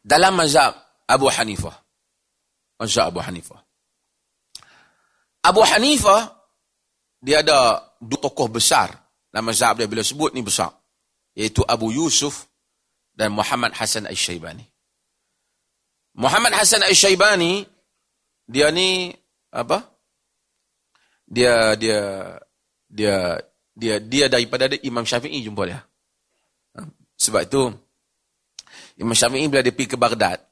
dalam mazhab Abu Hanifah. Mazhab Abu Hanifah. Abu Hanifah, dia ada dua tokoh besar dalam mazhab dia bila sebut ni besar. Iaitu Abu Yusuf dan Muhammad Hasan Al-Syaibani. Muhammad Hasan Al-Syaibani, dia ni, apa? Dia, dia, dia, dia, dia daripada Imam Syafi'i jumpa dia. Ha? Sebab itu, Imam Syafi'i bila dia pergi ke Baghdad,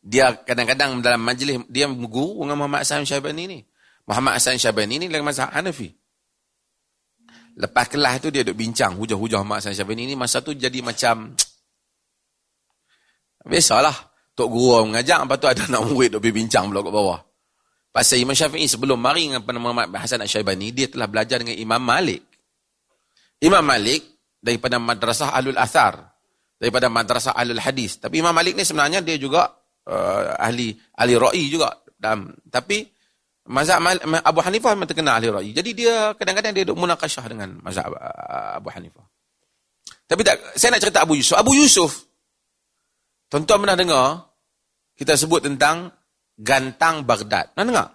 dia kadang-kadang dalam majlis, dia guru dengan Muhammad Hassan Syabani ni. Muhammad Hassan Syabani ni dalam mazhab Hanafi. Lepas kelas tu dia duduk bincang hujah-hujah Muhammad Hassan Syabani ni, masa tu jadi macam, biasalah, Tok Guru mengajar, lepas tu ada anak murid duduk bincang pula kat bawah. Pasal Imam Syafi'i sebelum mari dengan Muhammad Hassan Syabani, dia telah belajar dengan Imam Malik. Imam Malik daripada madrasah Alul Athar daripada madrasah ahlul hadis. Tapi Imam Malik ni sebenarnya dia juga uh, ahli ahli ra'i juga. Dan, tapi mazhab Abu Hanifah memang terkenal ahli ra'i. Jadi dia kadang-kadang dia duk munakashah dengan mazhab uh, Abu Hanifah. Tapi tak, saya nak cerita Abu Yusuf. Abu Yusuf, tuan-tuan pernah dengar kita sebut tentang gantang Baghdad. Pernah dengar?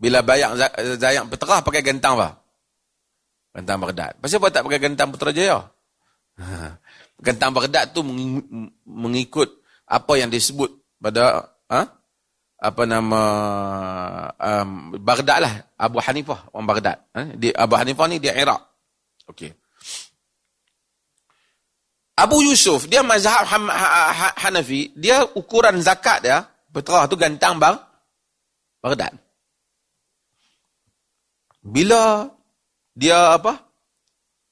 Bila bayang Zayak Petra pakai gantang apa? Gantang Baghdad. Pasal apa tak pakai gantang Putrajaya? Gentang Baghdad tu mengikut apa yang disebut pada ha? apa nama um, Baghdad lah. Abu Hanifah orang Baghdad ha? di, Abu Hanifah ni dia Iraq. Okey. Abu Yusuf dia mazhab ha, ha, Hanafi dia ukuran zakat dia petrah tu gantang bang Baghdad bila dia apa?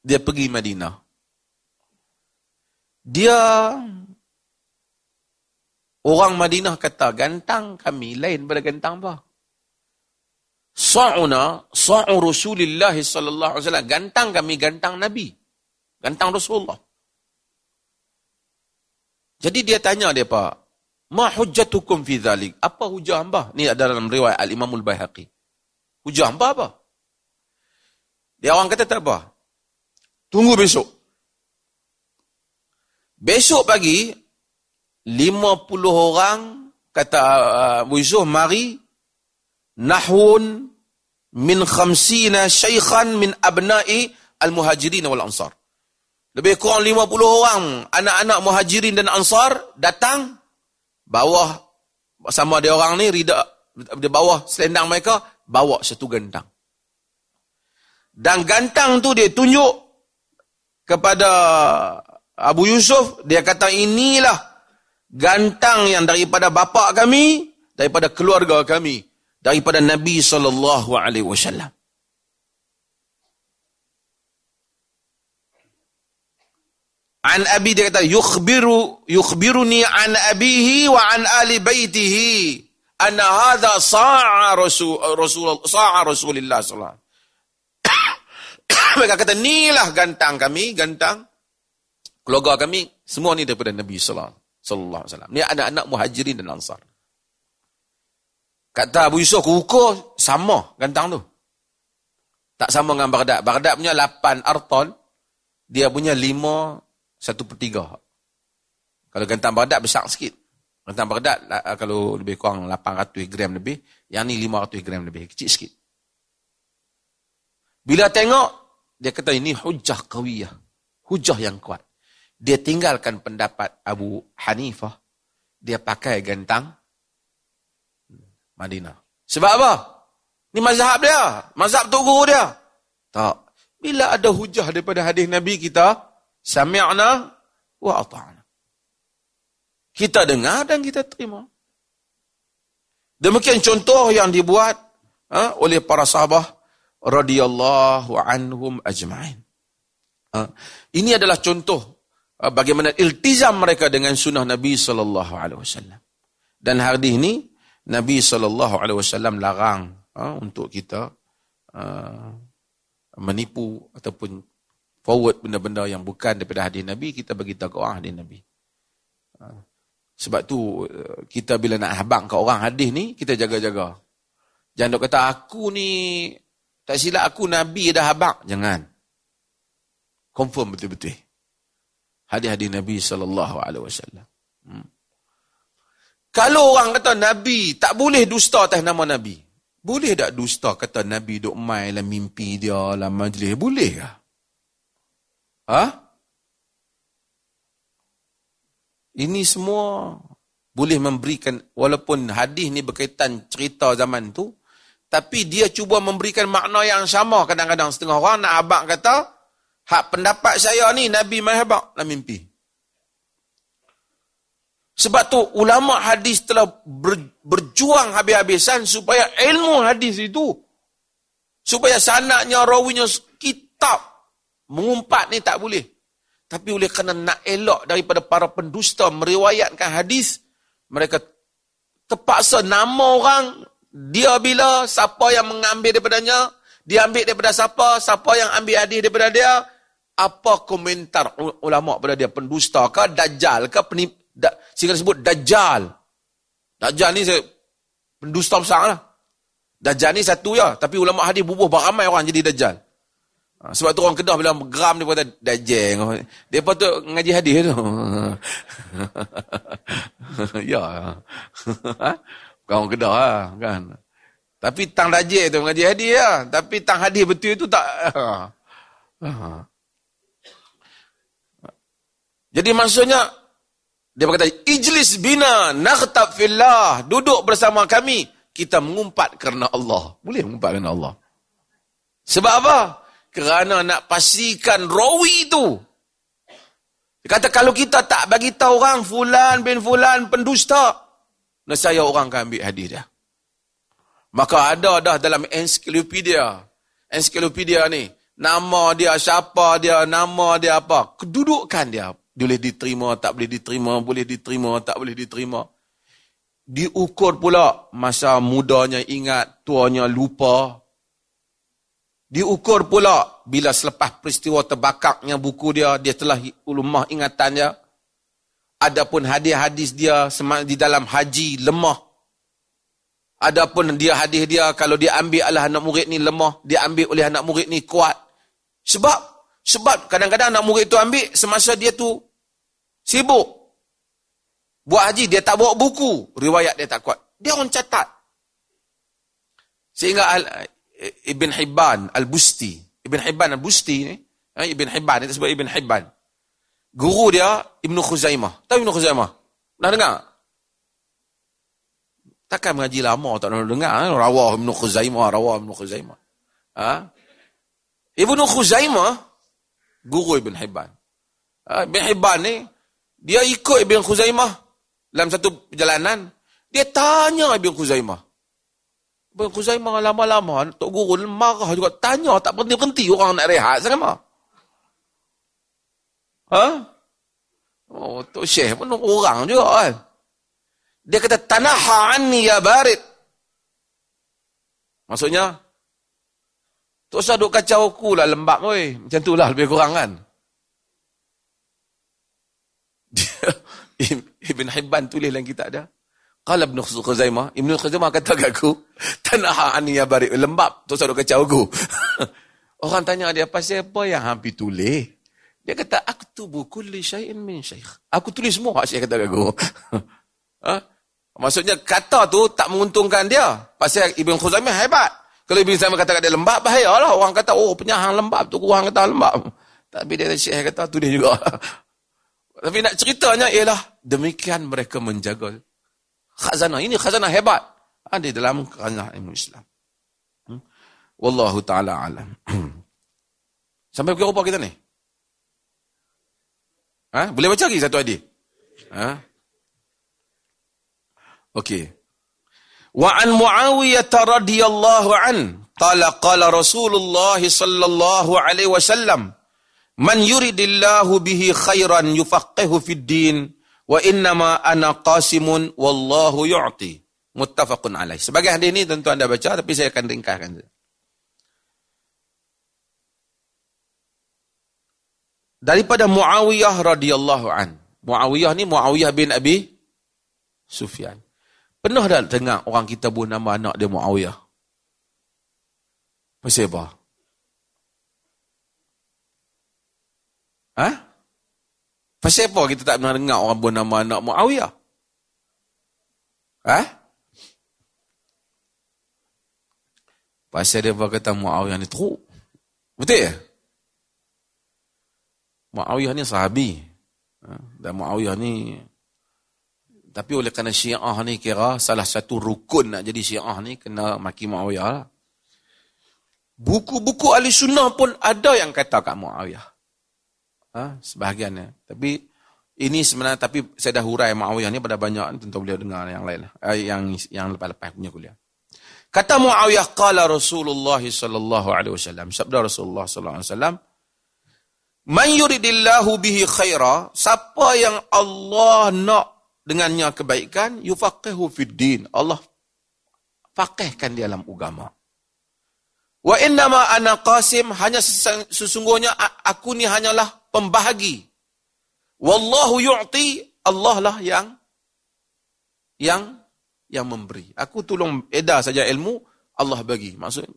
Dia pergi Madinah dia orang Madinah kata gantang kami lain daripada gantang apa? Sa'una sa'u Rasulullah sallallahu alaihi wasallam gantang kami gantang Nabi. Gantang Rasulullah. Jadi dia tanya dia Pak, "Ma hujjatukum fi dhalik?" Apa hujah hamba? Ni ada dalam riwayat Al-Imam Al-Baihaqi. Hujah hamba apa? Dia orang kata tak apa. Tunggu besok. Besok pagi, 50 orang, kata uh, Abu Yusuf, mari, nahun min khamsina syaikhan min abna'i al-muhajirin wal-ansar. Lebih kurang 50 orang, anak-anak muhajirin dan ansar, datang, bawah, sama dia orang ni, rida, di bawah selendang mereka, bawa satu gantang. Dan gantang tu dia tunjuk kepada Abu Yusuf, dia kata inilah gantang yang daripada bapa kami, daripada keluarga kami, daripada Nabi sallallahu alaihi wasallam. An Abi dia kata yukhbiru yukhbiruni an abihi wa an ali baitihi anna hadha sa'a rasul rasul sa'a rasulillah sallallahu alaihi wasallam. Mereka kata inilah gantang kami, gantang keluarga kami semua ni daripada Nabi sallallahu alaihi wasallam. Ni anak-anak Muhajirin dan Ansar. Kata Abu Yusuf ukur sama gantang tu. Tak sama dengan Baghdad. Baghdad punya 8 arton, dia punya 5 1 per 3. Kalau gantang Baghdad besar sikit. Gantang Baghdad kalau lebih kurang 800 gram lebih, yang ni 500 gram lebih, kecil sikit. Bila tengok, dia kata ini hujah kawiyah. Hujah yang kuat dia tinggalkan pendapat Abu Hanifah, dia pakai gantang Madinah. Sebab apa? Ni mazhab dia. Mazhab tu guru dia. Tak. Bila ada hujah daripada hadis Nabi kita, sami'na wa ata'na. Kita dengar dan kita terima. Demikian contoh yang dibuat ha, oleh para sahabat radhiyallahu anhum ajma'in. Ha, ini adalah contoh bagaimana iltizam mereka dengan sunnah Nabi sallallahu alaihi wasallam. Dan hadis ini Nabi sallallahu alaihi wasallam larang uh, untuk kita uh, menipu ataupun forward benda-benda yang bukan daripada hadis Nabi kita bagi tahu ke orang hadis Nabi. Sebab tu kita bila nak habang ke orang hadis ni kita jaga-jaga. Jangan dok kata aku ni tak silap aku Nabi dah habang. Jangan. Confirm betul-betul. Hadis-hadis Nabi sallallahu alaihi wasallam. Hmm. Kalau orang kata Nabi tak boleh dusta atas nama Nabi. Boleh tak dusta kata Nabi duk main dalam mimpi dia dalam majlis? Boleh ke? Ha? Ini semua boleh memberikan walaupun hadis ni berkaitan cerita zaman tu tapi dia cuba memberikan makna yang sama kadang-kadang setengah orang nak abang kata hak pendapat saya ni Nabi mai habaq dalam mimpi. Sebab tu ulama hadis telah ber, berjuang habis-habisan supaya ilmu hadis itu supaya sanaknya rawinya kitab mengumpat ni tak boleh. Tapi oleh kerana nak elok daripada para pendusta meriwayatkan hadis mereka terpaksa nama orang dia bila siapa yang mengambil daripadanya dia ambil daripada siapa siapa yang ambil hadis daripada dia apa komentar ulama pada dia pendusta ke dajjal ke penip da, sehingga disebut dajjal dajjal ni pendusta besar lah dajjal ni satu ya tapi ulama hadis bubuh beramai orang jadi dajjal ha, sebab tu orang kedah bila geram dia kata dajjal dia patut ngaji hadis tu ya. Ha? Bukan orang kedah lah, kan. Tapi tang dajik tu mengaji hadis lah. Tapi tang hadis betul tu tak. Ha. Jadi maksudnya, dia berkata, Ijlis bina nakhtab fillah. Duduk bersama kami. Kita mengumpat kerana Allah. Boleh mengumpat kerana Allah. Sebab apa? Kerana nak pastikan rawi itu dia kata kalau kita tak bagi tahu orang fulan bin fulan pendusta, nescaya orang akan ambil hadis dia. Maka ada dah dalam ensiklopedia. Ensiklopedia ni, nama dia siapa dia, nama dia apa, kedudukan dia boleh diterima, tak boleh diterima, boleh diterima, tak boleh diterima. Diukur pula masa mudanya ingat, tuanya lupa, Diukur pula bila selepas peristiwa terbakarnya buku dia, dia telah ulumah ingatan dia. Adapun hadis-hadis dia di dalam haji lemah. Adapun dia hadis dia kalau dia ambil oleh anak murid ni lemah, dia ambil oleh anak murid ni kuat. Sebab sebab kadang-kadang anak murid tu ambil semasa dia tu sibuk. Buat haji dia tak bawa buku, riwayat dia tak kuat. Dia orang catat. Sehingga Ibn Hibban Al-Busti. Ibn Hibban Al-Busti ni, eh, Ibn Hibban, itu sebut Ibn Hibban. Guru dia Ibn Khuzaimah. Tahu Ibn Khuzaimah? Pernah dengar? Takkan mengaji lama tak pernah dengar. Eh? Rawah Ibn Khuzaimah, Rawah Ibn Khuzaimah. Ha? Ibn Khuzaimah, guru Ibn Hibban. Ha? Ibn Hibban ni, dia ikut Ibn Khuzaimah dalam satu perjalanan. Dia tanya Ibn Khuzaimah. Ibn Khuzaimah lama-lama, Tok Guru marah juga. Tanya tak berhenti-berhenti orang nak rehat sama. Ha? Oh, Tok Syekh pun orang juga kan. Dia kata, Tanaha anni ya barid. Maksudnya, tak usah duk kacau aku lah lembab. Oi. Macam tu lah lebih kurang kan. Ibn Hibban tulis dalam kitab dia. Qala Ibn Khuzaimah, Ibn Khuzaimah kata kat aku, tanaha ani ya barik lembab, tu sadu kacau aku. Orang tanya dia pasal apa yang hampir tulis? Dia kata aku tu buku li syai'in min syekh. Aku tulis semua hak kata kat aku. ha? Maksudnya kata tu tak menguntungkan dia. Pasal Ibn Khuzaimah hebat. Kalau Ibn Khuzaimah kata kat dia lembab bahayalah orang kata oh penyahang lembab tu orang kata lembab. Tapi dia syekh kata tulis juga. Tapi nak ceritanya ialah demikian mereka menjaga khazanah. Ini khazanah hebat. Ada dalam khazanah ilmu Islam. Hmm? Wallahu ta'ala alam. Sampai pukul apa kita ni? Ha? Boleh baca lagi satu hadis? Ha? Okey. Wa an Muawiyah radhiyallahu an qala qala Rasulullah sallallahu alaihi wasallam man yuridillahu bihi khairan yufaqihu fid din wa innama ana qasimun wallahu yu'ti. Muttafaqun alaih. Sebagai hadis ini tentu anda baca tapi saya akan ringkaskan daripada Muawiyah radhiyallahu an. Muawiyah ni Muawiyah bin Abi Sufyan. Pernah tak dengar orang kita buat nama anak dia Muawiyah? Pasal apa ha Pasal apa kita tak pernah dengar orang bernama anak Muawiyah? Ha? Pasal dia kata Muawiyah ni teruk. Betul ya? Muawiyah ni sahabi. Ha? Dan Muawiyah ni tapi oleh kerana syiah ni kira salah satu rukun nak jadi syiah ni kena maki Muawiyah lah. Buku-buku ahli sunnah pun ada yang kata kat Muawiyah. Ha? Sebahagiannya. Tapi ini sebenarnya tapi saya dah hurai Muawiyah ni pada banyak tentu beliau dengar yang lain. Eh, yang yang lepas-lepas punya kuliah. Kata Muawiyah qala Rasulullah sallallahu alaihi wasallam. Sabda Rasulullah sallallahu alaihi wasallam, Man yuridillahu bihi khaira, siapa yang Allah nak dengannya kebaikan, yufaqihu fid din. Allah faqihkan dia dalam agama. Wa innama ana qasim hanya sesungguhnya aku ni hanyalah pembahagi. Wallahu yu'ti, Allah lah yang yang yang memberi. Aku tolong edar saja ilmu, Allah bagi. Maksudnya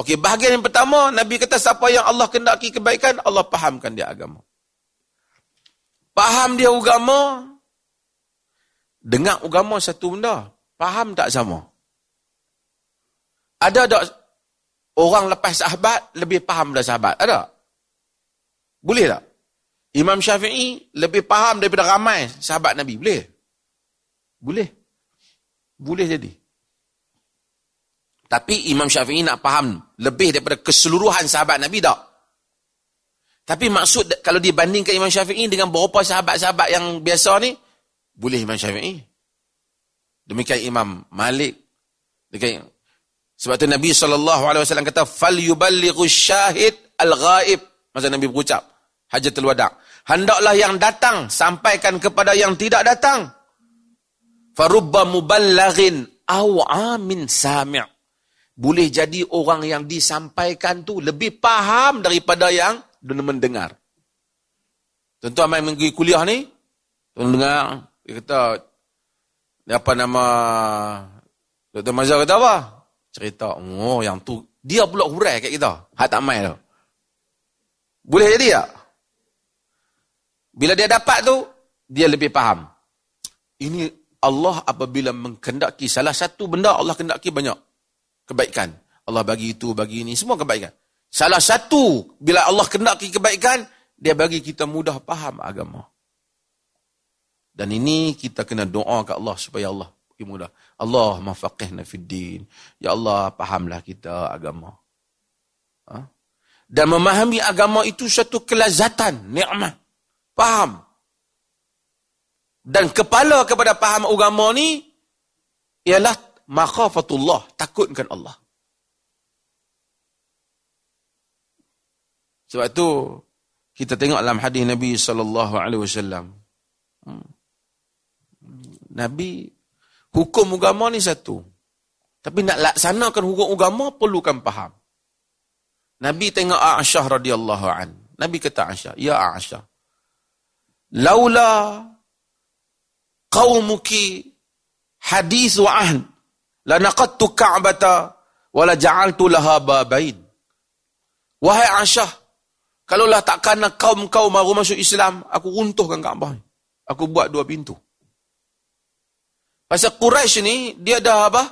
Okey, bahagian yang pertama, Nabi kata siapa yang Allah kendaki kebaikan, Allah fahamkan dia agama. Faham dia agama, dengar agama satu benda, faham tak sama. Ada tak orang lepas sahabat lebih faham dari sahabat? Ada? Boleh tak? Imam Syafi'i lebih faham daripada ramai sahabat Nabi. Boleh? Boleh. Boleh jadi. Tapi Imam Syafi'i nak faham lebih daripada keseluruhan sahabat Nabi tak? Tapi maksud kalau dibandingkan Imam Syafi'i dengan beberapa sahabat-sahabat yang biasa ni, boleh Imam Syafi'i. Demikian Imam Malik. Demikian. Sebab tu Nabi SAW kata, yuballighu syahid al-ghaib. Masa Nabi berucap, Hajatul Wada' Hendaklah yang datang, sampaikan kepada yang tidak datang. Farubba muballaghin aw'amin sami' boleh jadi orang yang disampaikan tu lebih faham daripada yang mendengar. Tentu yang pergi kuliah ni, tuan dengar, dia kata, dia apa nama, Dr. Mazhar kata apa? Cerita, oh yang tu, dia pula hurai kat kita, hak tak main tu. Boleh jadi tak? Bila dia dapat tu, dia lebih faham. Ini Allah apabila mengkendaki salah satu benda, Allah kendaki banyak kebaikan. Allah bagi itu, bagi ini, semua kebaikan. Salah satu, bila Allah kendaki kebaikan, dia bagi kita mudah faham agama. Dan ini kita kena doa ke Allah supaya Allah bagi mudah. Allah mafaqihna fid din. Ya Allah, fahamlah kita agama. Ha? Dan memahami agama itu satu kelazatan, nikmat. Faham. Dan kepala kepada faham agama ni ialah makhafatullah, takutkan Allah. Sebab tu kita tengok dalam hadis Nabi sallallahu alaihi wasallam. Hmm. Nabi hukum agama ni satu. Tapi nak laksanakan hukum agama perlukan faham. Nabi tengok Aisyah radhiyallahu an. Nabi kata Aisyah, "Ya Aisyah, laula qaumuki hadis wa ahd la naqattu ka'bata wa la ja'altu laha babain. Wahai Aisyah, kalaulah tak kerana kaum-kaum baru masuk Islam, aku runtuhkan Kaabah. Aku buat dua pintu. Pasal Quraisy ni dia dah apa?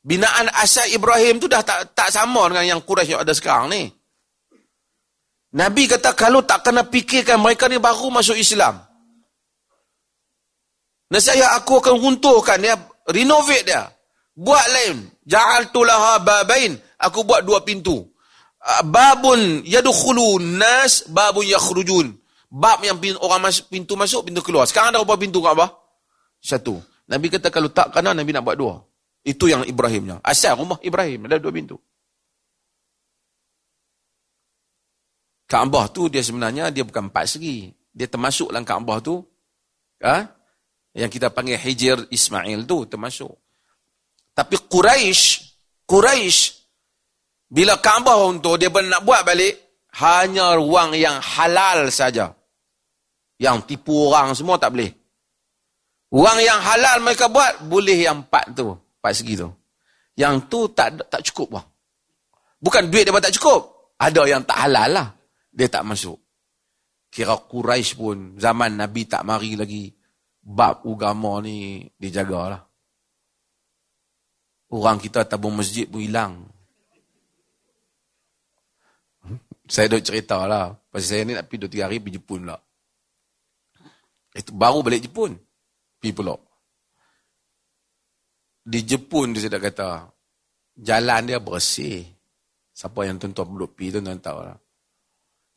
Binaan asal Ibrahim tu dah tak tak sama dengan yang Quraisy yang ada sekarang ni. Nabi kata kalau tak kena fikirkan mereka ni baru masuk Islam. Nasihat aku akan runtuhkan dia, renovate dia. Buat lain. Ja'altu laha babain. Aku buat dua pintu. Ah, babun yadukhulu nas, babun yakhrujun. Bab yang orang masuk, pintu masuk, pintu keluar. Sekarang ada berapa pintu kat apa? Satu. Nabi kata kalau tak kena, Nabi nak buat dua. Itu yang Ibrahimnya. Asal rumah Ibrahim, ada dua pintu. Kaabah tu dia sebenarnya dia bukan empat segi. Dia termasuk dalam Kaabah tu. Ha? Yang kita panggil Hijir Ismail tu termasuk. Tapi Quraisy, Quraisy bila Kaabah untuk dia nak buat balik hanya ruang yang halal saja. Yang tipu orang semua tak boleh. Ruang yang halal mereka buat boleh yang empat tu, empat segi tu. Yang tu tak tak cukup bang. Bukan duit dia tak cukup. Ada yang tak halal lah. Dia tak masuk. Kira Quraisy pun zaman Nabi tak mari lagi. Bab agama ni dijagalah. Orang kita tabung masjid pun hilang. Saya dah cerita lah. Pasal saya ni nak pergi 2-3 hari pergi Jepun lah. Itu baru balik Jepun. Pergi pula. Di Jepun dia sudah kata, jalan dia bersih. Siapa yang tuan-tuan belum pergi tuan-tuan tahu lah.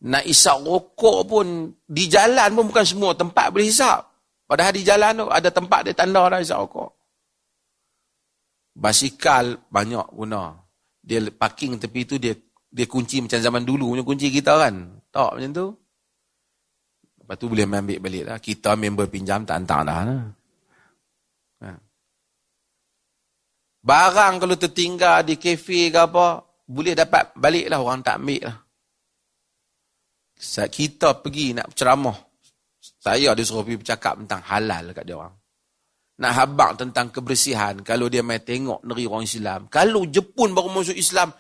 Nak isap rokok pun, di jalan pun bukan semua tempat boleh isap. Padahal di jalan tu ada tempat dia tanda dah isap rokok. Basikal banyak guna. Dia parking tepi tu dia dia kunci macam zaman dulu punya kunci kita kan. Tak macam tu. Lepas tu boleh ambil balik lah. Kita member pinjam tak hantar dah. Lah. Ha. Barang kalau tertinggal di kafe ke apa, boleh dapat balik lah orang tak ambil lah. Saat kita pergi nak ceramah, saya disuruh pergi bercakap tentang halal kat dia orang. Nak habak tentang kebersihan, kalau dia main tengok negeri orang Islam. Kalau Jepun baru masuk Islam,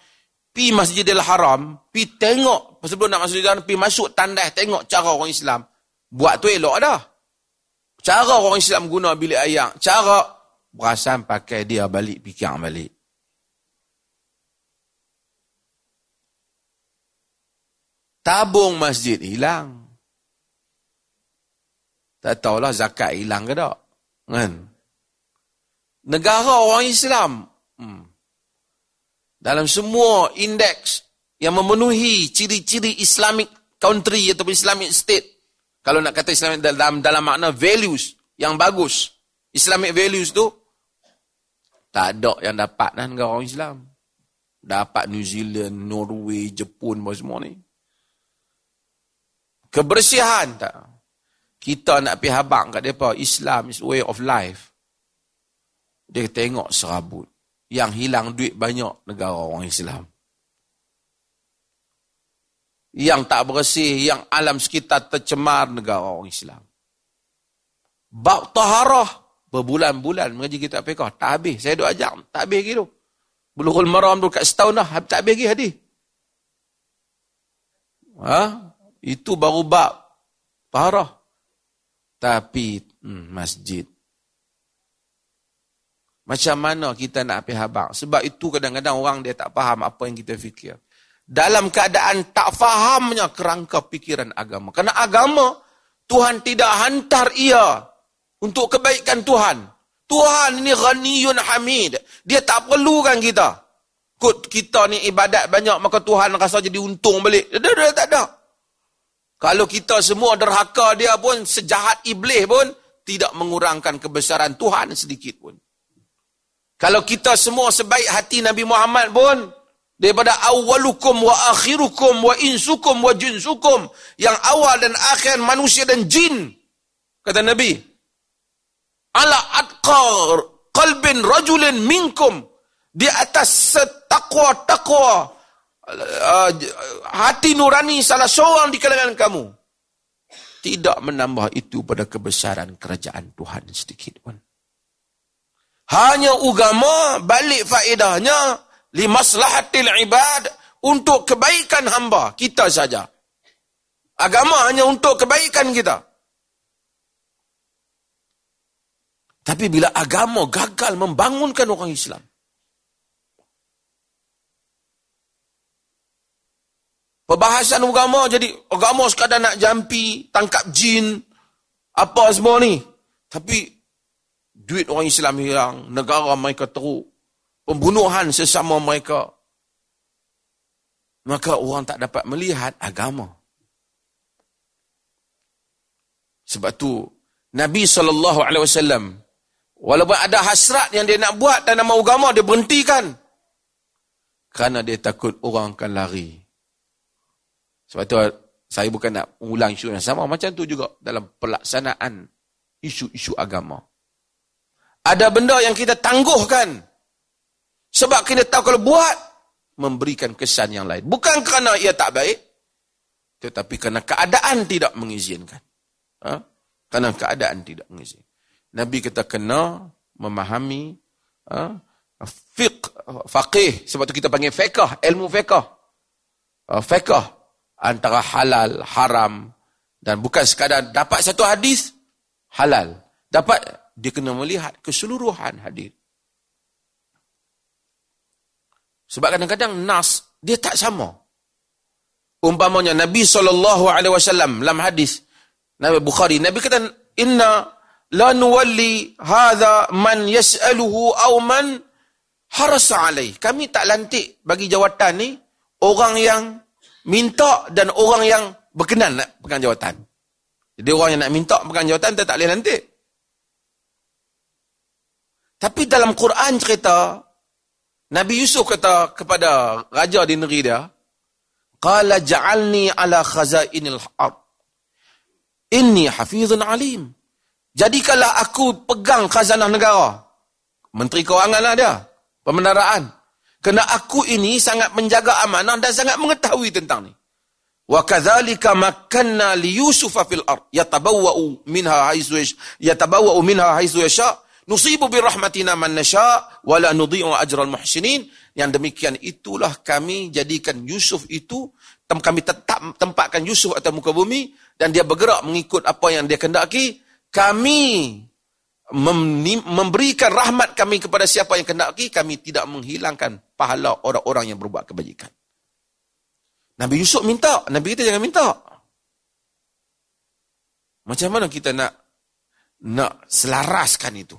pi Masjidil Haram, pi tengok sebelum nak masuk Islam, pi masuk tandas tengok cara orang Islam. Buat tu elok dah. Cara orang Islam guna bilik air, cara berasan pakai dia balik fikir balik. Tabung masjid hilang. Tak tahulah zakat hilang ke tak. Kan? Negara orang Islam. Hmm dalam semua indeks yang memenuhi ciri-ciri Islamic country atau Islamic state. Kalau nak kata Islamic dalam, dalam makna values yang bagus. Islamic values tu, tak ada yang dapat kan negara orang Islam. Dapat New Zealand, Norway, Jepun, semua ni. Kebersihan tak. Kita nak pergi habang kat mereka, Islam is way of life. Dia tengok serabut yang hilang duit banyak negara orang Islam. Yang tak bersih, yang alam sekitar tercemar negara orang Islam. Bab taharah, berbulan-bulan mengaji kita fiqah, tak habis. Saya duk ajak, tak habis gitu. Bulughul maram tu kat setahun dah, tak habis lagi hadis. Ha? Itu baru bab taharah. Tapi hmm, masjid macam mana kita nak pergi habang? Sebab itu kadang-kadang orang dia tak faham apa yang kita fikir. Dalam keadaan tak fahamnya kerangka pikiran agama. Kerana agama, Tuhan tidak hantar ia untuk kebaikan Tuhan. Tuhan ini ghaniyun hamid. Dia tak perlukan kita. Kut kita ni ibadat banyak, maka Tuhan rasa jadi untung balik. Dia, tak ada. Kalau kita semua derhaka dia pun, sejahat iblis pun, tidak mengurangkan kebesaran Tuhan sedikit pun. Kalau kita semua sebaik hati Nabi Muhammad pun, daripada awalukum wa akhirukum wa insukum wa jinsukum, yang awal dan akhir manusia dan jin, kata Nabi, ala atqar qalbin rajulin minkum, di atas setakwa-takwa, uh, hati nurani salah seorang di kalangan kamu, tidak menambah itu pada kebesaran kerajaan Tuhan sedikit pun. Hanya agama balik faedahnya li maslahatil ibad untuk kebaikan hamba kita saja. Agama hanya untuk kebaikan kita. Tapi bila agama gagal membangunkan orang Islam. Perbahasan agama jadi agama sekadar nak jampi, tangkap jin, apa semua ni. Tapi duit orang Islam hilang, negara mereka teruk, pembunuhan sesama mereka. Maka orang tak dapat melihat agama. Sebab tu Nabi SAW, walaupun ada hasrat yang dia nak buat dan nama agama, dia berhentikan. Kerana dia takut orang akan lari. Sebab tu saya bukan nak ulang isu yang sama. Macam tu juga dalam pelaksanaan isu-isu agama. Ada benda yang kita tangguhkan. Sebab kita tahu kalau buat, memberikan kesan yang lain. Bukan kerana ia tak baik, tetapi kerana keadaan tidak mengizinkan. Ha? Kerana keadaan tidak mengizinkan. Nabi kita kena memahami ha? fiqh, faqih. Sebab tu kita panggil fiqh, ilmu fiqh. Uh, fiqh antara halal, haram Dan bukan sekadar dapat satu hadis halal. Dapat dia kena melihat keseluruhan hadis. Sebab kadang-kadang nas dia tak sama. Umpamanya Nabi SAW dalam hadis Nabi Bukhari, Nabi kata, Inna la nuwalli hadha man yas'aluhu aw man harasa alaih. Kami tak lantik bagi jawatan ni orang yang minta dan orang yang berkenan nak pegang jawatan. Jadi orang yang nak minta pegang jawatan tak boleh lantik. Tapi dalam Quran cerita Nabi Yusuf kata kepada raja di negeri dia, "Qala ja'alni ala khazainil ard. Inni hafizun alim." Jadikanlah aku pegang khazanah negara. Menteri Kewangan lah dia. Pembendaraan. Kerana aku ini sangat menjaga amanah dan sangat mengetahui tentang ni. Wa kadzalika makanna li Yusuf fil ard. Yatabawwa'u minha haythu yatabawwa'u minha haythu yasha. Nusibu bi rahmatina man nasha wa la nudhi'u ajral muhsinin. Yang demikian itulah kami jadikan Yusuf itu kami tetap tempatkan Yusuf atas muka bumi dan dia bergerak mengikut apa yang dia kendaki. Kami memberikan rahmat kami kepada siapa yang kendaki, kami tidak menghilangkan pahala orang-orang yang berbuat kebajikan. Nabi Yusuf minta, Nabi kita jangan minta. Macam mana kita nak nak selaraskan itu?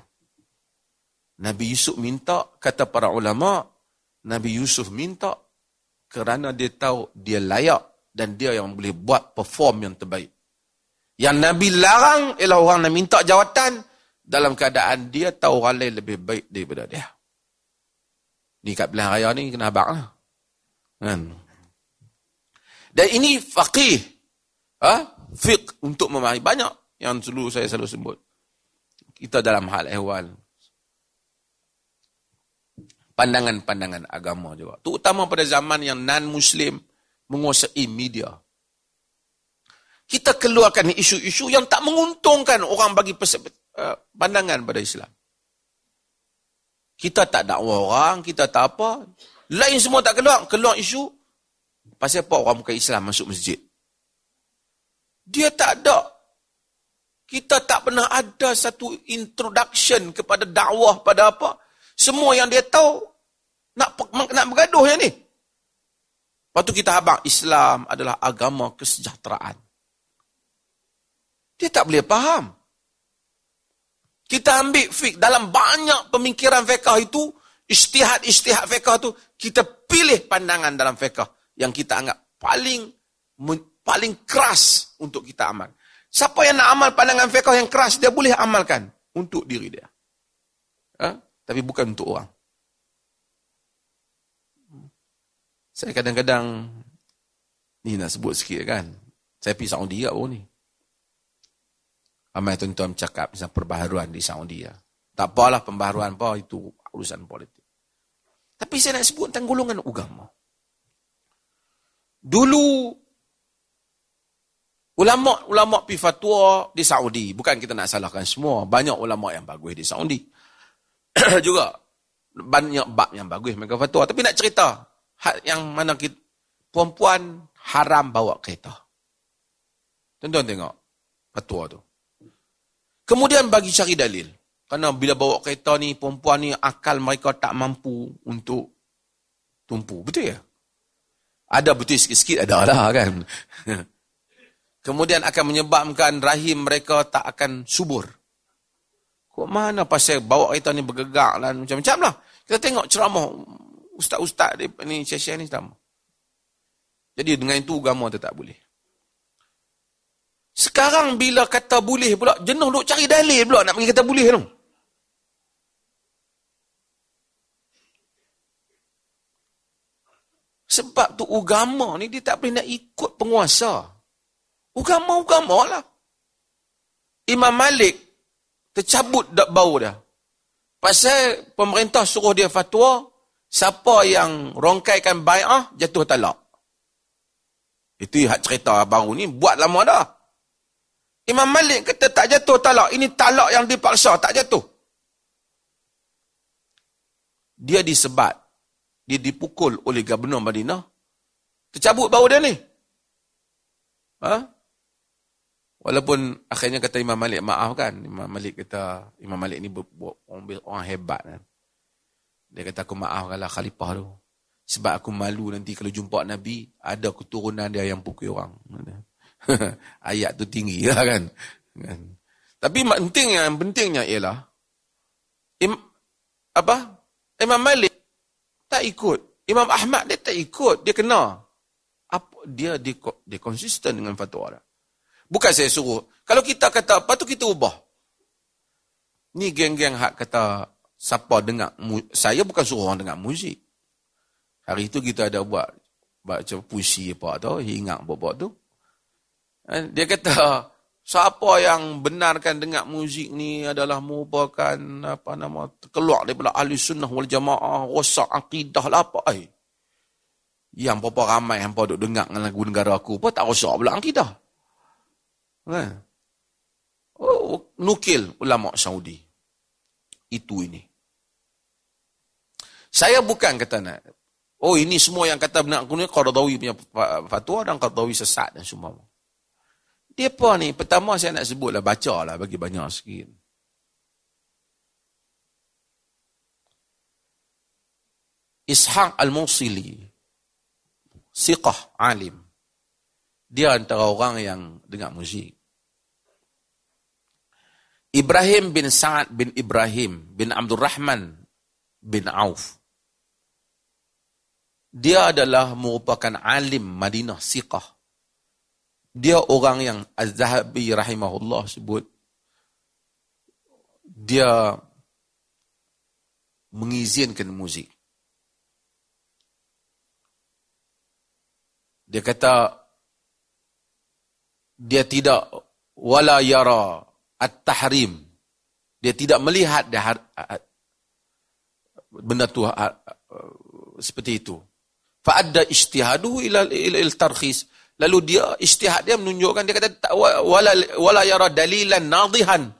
Nabi Yusuf minta, kata para ulama, Nabi Yusuf minta kerana dia tahu dia layak dan dia yang boleh buat perform yang terbaik. Yang Nabi larang ialah orang nak minta jawatan dalam keadaan dia tahu orang lain lebih baik daripada dia. Ni kat pilihan raya ni kena abang lah. Kan? Dan ini faqih. Ha? Fiqh untuk memahami. Banyak yang dulu saya selalu sebut. Kita dalam hal ehwal. Pandangan-pandangan agama juga. Terutama pada zaman yang non-Muslim menguasai media kita keluarkan isu-isu yang tak menguntungkan orang bagi uh, pandangan pada Islam. Kita tak dakwa orang, kita tak apa. Lain semua tak keluar, keluar isu. Pasal apa orang bukan Islam masuk masjid? Dia tak ada. Kita tak pernah ada satu introduction kepada dakwah pada apa. Semua yang dia tahu nak nak bergaduh yang ni. Lepas tu kita habang Islam adalah agama kesejahteraan. Dia tak boleh faham. Kita ambil fik dalam banyak pemikiran fiqah itu, istihad-istihad fiqah itu, kita pilih pandangan dalam fiqah yang kita anggap paling paling keras untuk kita amal. Siapa yang nak amal pandangan fiqah yang keras, dia boleh amalkan untuk diri dia. Ha? Tapi bukan untuk orang. Saya kadang-kadang, ni nak sebut sikit kan, saya pergi Saudi kat bawah ni. Ramai tuan-tuan cakap tentang perbaharuan di Saudi. Ya. Tak apalah pembaharuan apa, itu urusan politik. Tapi saya nak sebut tentang golongan agama. Dulu, ulama-ulama pi fatwa di Saudi. Bukan kita nak salahkan semua. Banyak ulama yang bagus di Saudi. Juga banyak bab yang bagus mereka fatwa. Tapi nak cerita, yang mana kita, perempuan haram bawa kereta. Tuan-tuan tengok fatwa tu. Kemudian bagi cari dalil. Kerana bila bawa kereta ni, perempuan ni akal mereka tak mampu untuk tumpu. Betul ya? Ada betul sikit-sikit ada lah kan. Kemudian akan menyebabkan rahim mereka tak akan subur. Kok mana pasal bawa kereta ni bergegak lah macam-macam lah. Kita tengok ceramah ustaz-ustaz ni, syekh ni sama. Jadi dengan itu agama tetap boleh. Sekarang bila kata boleh pula, jenuh duk cari dalil pula nak pergi kata boleh tu. Sebab tu agama ni dia tak boleh nak ikut penguasa. Agama-agama lah. Imam Malik tercabut dak bau dia. Pasal pemerintah suruh dia fatwa, siapa yang rongkaikan bai'ah jatuh talak. Itu hak cerita baru ni buat lama dah. Imam Malik kata tak jatuh talak. Ini talak yang dipaksa, tak jatuh. Dia disebat. Dia dipukul oleh Gubernur Madinah. Tercabut bau dia ni. Ha? Walaupun akhirnya kata Imam Malik, maaf kan. Imam Malik kata, Imam Malik ni orang, orang hebat kan. Dia kata, aku maaf kalau khalifah tu. Sebab aku malu nanti kalau jumpa Nabi, ada keturunan dia yang pukul orang. Ayat tu tinggi lah kan. kan. Tapi pentingnya, yang pentingnya ialah, im, apa? Imam Malik tak ikut. Imam Ahmad dia tak ikut. Dia kena. Apa, dia, dia, dia konsisten dengan fatwa dia. Bukan saya suruh. Kalau kita kata apa tu kita ubah. Ni geng-geng hak kata siapa dengar saya bukan suruh orang dengar muzik. Hari itu kita ada buat baca puisi apa tu, ingat buat-buat tu. Eh, dia kata siapa yang benarkan dengar muzik ni adalah merupakan apa nama keluar daripada ahli sunnah wal jamaah, rosak akidah lah apa ai. Yang berapa ramai hampa duk dengar lagu negara aku, apa tak rosak pula akidah. Kan? Oh, nukil ulama Saudi. Itu ini. Saya bukan kata nak. Oh ini semua yang kata benar aku ni Qardawi punya fatwa dan Qardawi sesat dan semua. Dia apa ni? Pertama saya nak sebutlah baca lah bagi banyak sikit. Ishaq Al-Musili. Siqah alim. Dia antara orang yang dengar muzik. Ibrahim bin Sa'ad bin Ibrahim bin Abdul Rahman bin Auf. Dia adalah merupakan alim Madinah Siqah. Dia orang yang Az-Zahabi rahimahullah sebut dia mengizinkan muzik. Dia kata dia tidak wala yara at-tahrim. Dia tidak melihat dia benda tu seperti itu. Fa adda ila ila tarkhis lalu dia ijtihad dia menunjukkan dia kata wala wala yara dalilan nadihan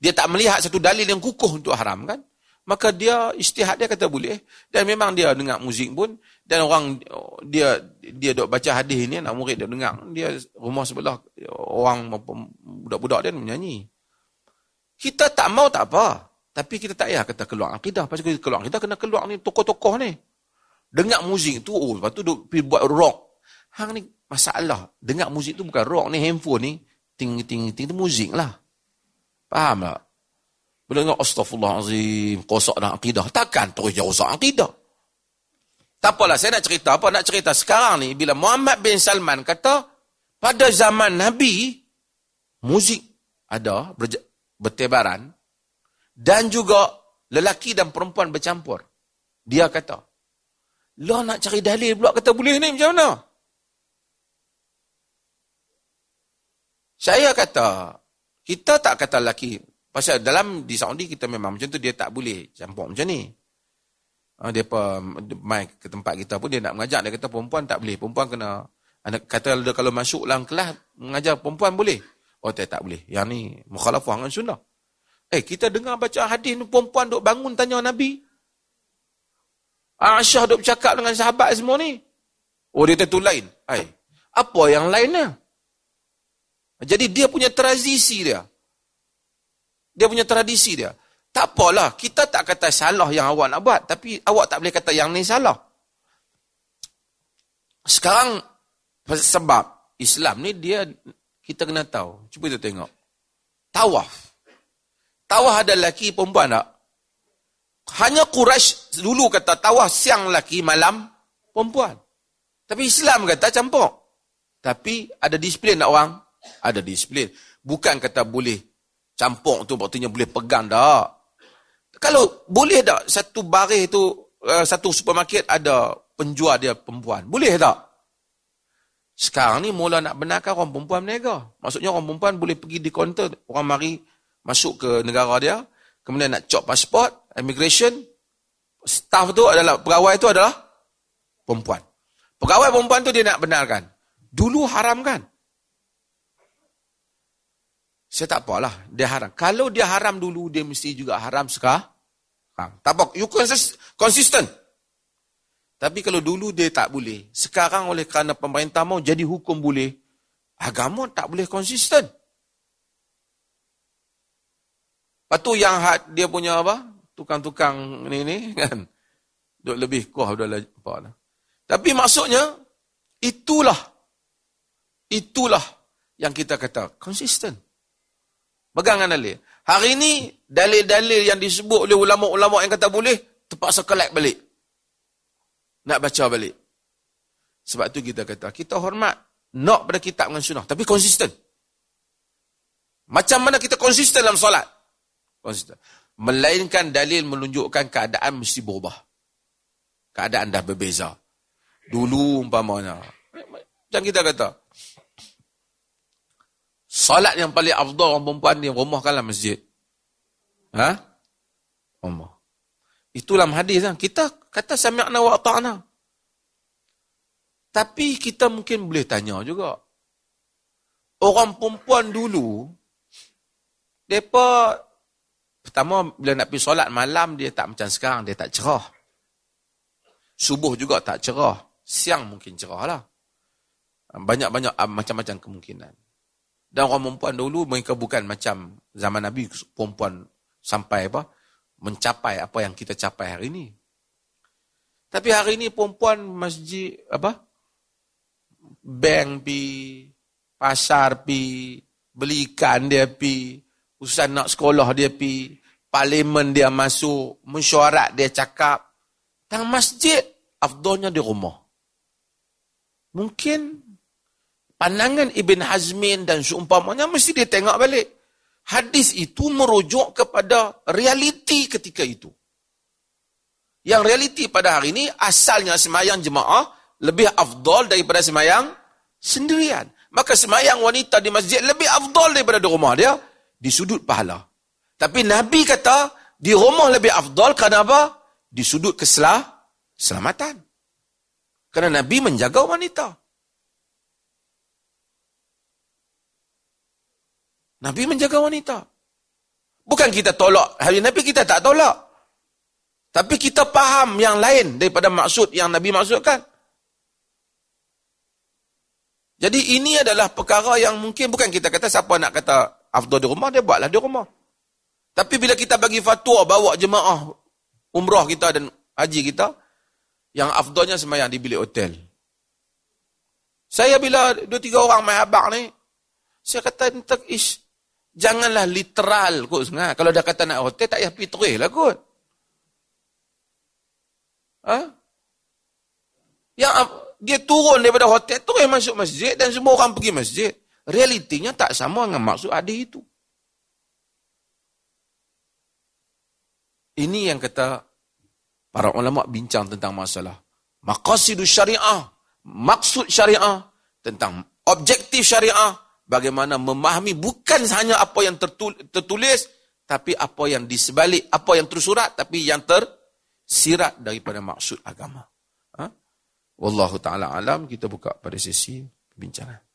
dia tak melihat satu dalil yang kukuh untuk haram kan? Maka dia ijtihad dia kata boleh. Dan memang dia dengar muzik pun dan orang dia dia dok baca hadis ini nak murid dia dengar dia rumah sebelah orang budak-budak dia menyanyi. Kita tak mau tak apa. Tapi kita tak payah kata keluar akidah. Pasal kita keluar kita kena keluar ni tokoh-tokoh ni. Dengar muzik tu oh lepas tu duk buat rock hang ni masalah dengar muzik tu bukan rock ni handphone ni ting ting ting tu muzik lah faham tak bila dengar astagfirullahalazim kosak dah akidah takkan terus jauh akidah tak apalah, saya nak cerita apa? Nak cerita sekarang ni, bila Muhammad bin Salman kata, pada zaman Nabi, muzik ada bertebaran, dan juga lelaki dan perempuan bercampur. Dia kata, lo nak cari dalil pula kata boleh ni macam mana? Saya kata, kita tak kata lelaki, pasal dalam di Saudi kita memang macam tu, dia tak boleh campur macam ni. Ah, dia apa mai ke tempat kita pun dia nak mengajar. Dia kata perempuan tak boleh. Perempuan kena kata kalau masuk dalam kelas mengajar perempuan boleh? Oh tak tak boleh. Yang ni mukhalafah dengan sunnah. Eh kita dengar baca hadis ni perempuan duk bangun tanya nabi. Aisyah duk bercakap dengan sahabat semua ni. Oh dia tentu lain ai apa yang lainnya jadi dia punya tradisi dia dia punya tradisi dia tak apalah, kita tak kata salah yang awak nak buat. Tapi awak tak boleh kata yang ni salah. Sekarang, sebab Islam ni dia, kita kena tahu. Cuba kita tengok. Tawaf. Tawaf ada lelaki perempuan tak? Hanya Quraisy dulu kata tawaf siang lelaki, malam perempuan. Tapi Islam kata campur. Tapi ada disiplin tak orang? Ada disiplin. Bukan kata boleh campur tu, waktunya boleh pegang tak. Kalau boleh tak satu baris tu, uh, satu supermarket ada penjual dia perempuan? Boleh tak? Sekarang ni mula nak benarkan orang perempuan berniaga. Maksudnya orang perempuan boleh pergi di kaunter, orang mari masuk ke negara dia, kemudian nak cop pasport, immigration, staff tu adalah, pegawai tu adalah perempuan. Pegawai perempuan tu dia nak benarkan. Dulu haram kan? Saya tak apalah, dia haram. Kalau dia haram dulu, dia mesti juga haram sekarang. Tak apa, you consistent. Tapi kalau dulu dia tak boleh, sekarang oleh kerana pemerintah mau jadi hukum boleh, agama tak boleh konsisten. Lepas tu yang had, dia punya apa? Tukang-tukang ni ni kan. Duk lebih kuah dah apa lah. Tapi maksudnya itulah itulah yang kita kata konsisten. Pegangan dalil. Hari ini dalil-dalil yang disebut oleh ulama-ulama yang kata boleh terpaksa collect balik. Nak baca balik. Sebab tu kita kata kita hormat nak pada kitab dengan sunnah tapi konsisten. Macam mana kita konsisten dalam solat? Konsisten. Melainkan dalil menunjukkan keadaan mesti berubah. Keadaan dah berbeza. Dulu umpamanya. Macam kita kata. Solat yang paling afdal orang perempuan ni rumahkanlah masjid. Ha? Rumah. Itulah hadis kan. Kita kata sami'na wa ta'na. Tapi kita mungkin boleh tanya juga. Orang perempuan dulu, mereka, pertama bila nak pergi solat malam, dia tak macam sekarang, dia tak cerah. Subuh juga tak cerah. Siang mungkin cerah lah. Banyak-banyak macam-macam kemungkinan. Dan orang perempuan dulu mereka bukan macam zaman Nabi perempuan sampai apa mencapai apa yang kita capai hari ini. Tapi hari ini perempuan masjid apa bank pi pasar pi beli ikan dia pi urusan nak sekolah dia pi parlimen dia masuk mesyuarat dia cakap tang masjid afdolnya di rumah. Mungkin pandangan Ibn Hazmin dan seumpamanya mesti dia tengok balik. Hadis itu merujuk kepada realiti ketika itu. Yang realiti pada hari ini asalnya semayang jemaah lebih afdol daripada semayang sendirian. Maka semayang wanita di masjid lebih afdol daripada di rumah dia di sudut pahala. Tapi Nabi kata di rumah lebih afdol kerana apa? Di sudut keselamatan. Kerana Nabi menjaga wanita. Nabi menjaga wanita. Bukan kita tolak. Hari Nabi kita tak tolak. Tapi kita faham yang lain daripada maksud yang Nabi maksudkan. Jadi ini adalah perkara yang mungkin bukan kita kata siapa nak kata afdal di rumah, dia buatlah di rumah. Tapi bila kita bagi fatwa bawa jemaah umrah kita dan haji kita, yang afdalnya semayang di bilik hotel. Saya bila dua tiga orang main abang ni, saya kata, ish, Janganlah literal kot sangat. Kalau dah kata nak hotel, tak payah pergi terus lah kot. Ha? Yang dia turun daripada hotel, terus masuk masjid dan semua orang pergi masjid. Realitinya tak sama dengan maksud adik itu. Ini yang kata para ulama bincang tentang masalah maqasidus syariah, maksud syariah, tentang objektif syariah, bagaimana memahami bukan hanya apa yang tertulis tapi apa yang di sebalik apa yang tersurat tapi yang tersirat daripada maksud agama. Ha? Wallahu taala alam kita buka pada sesi perbincangan.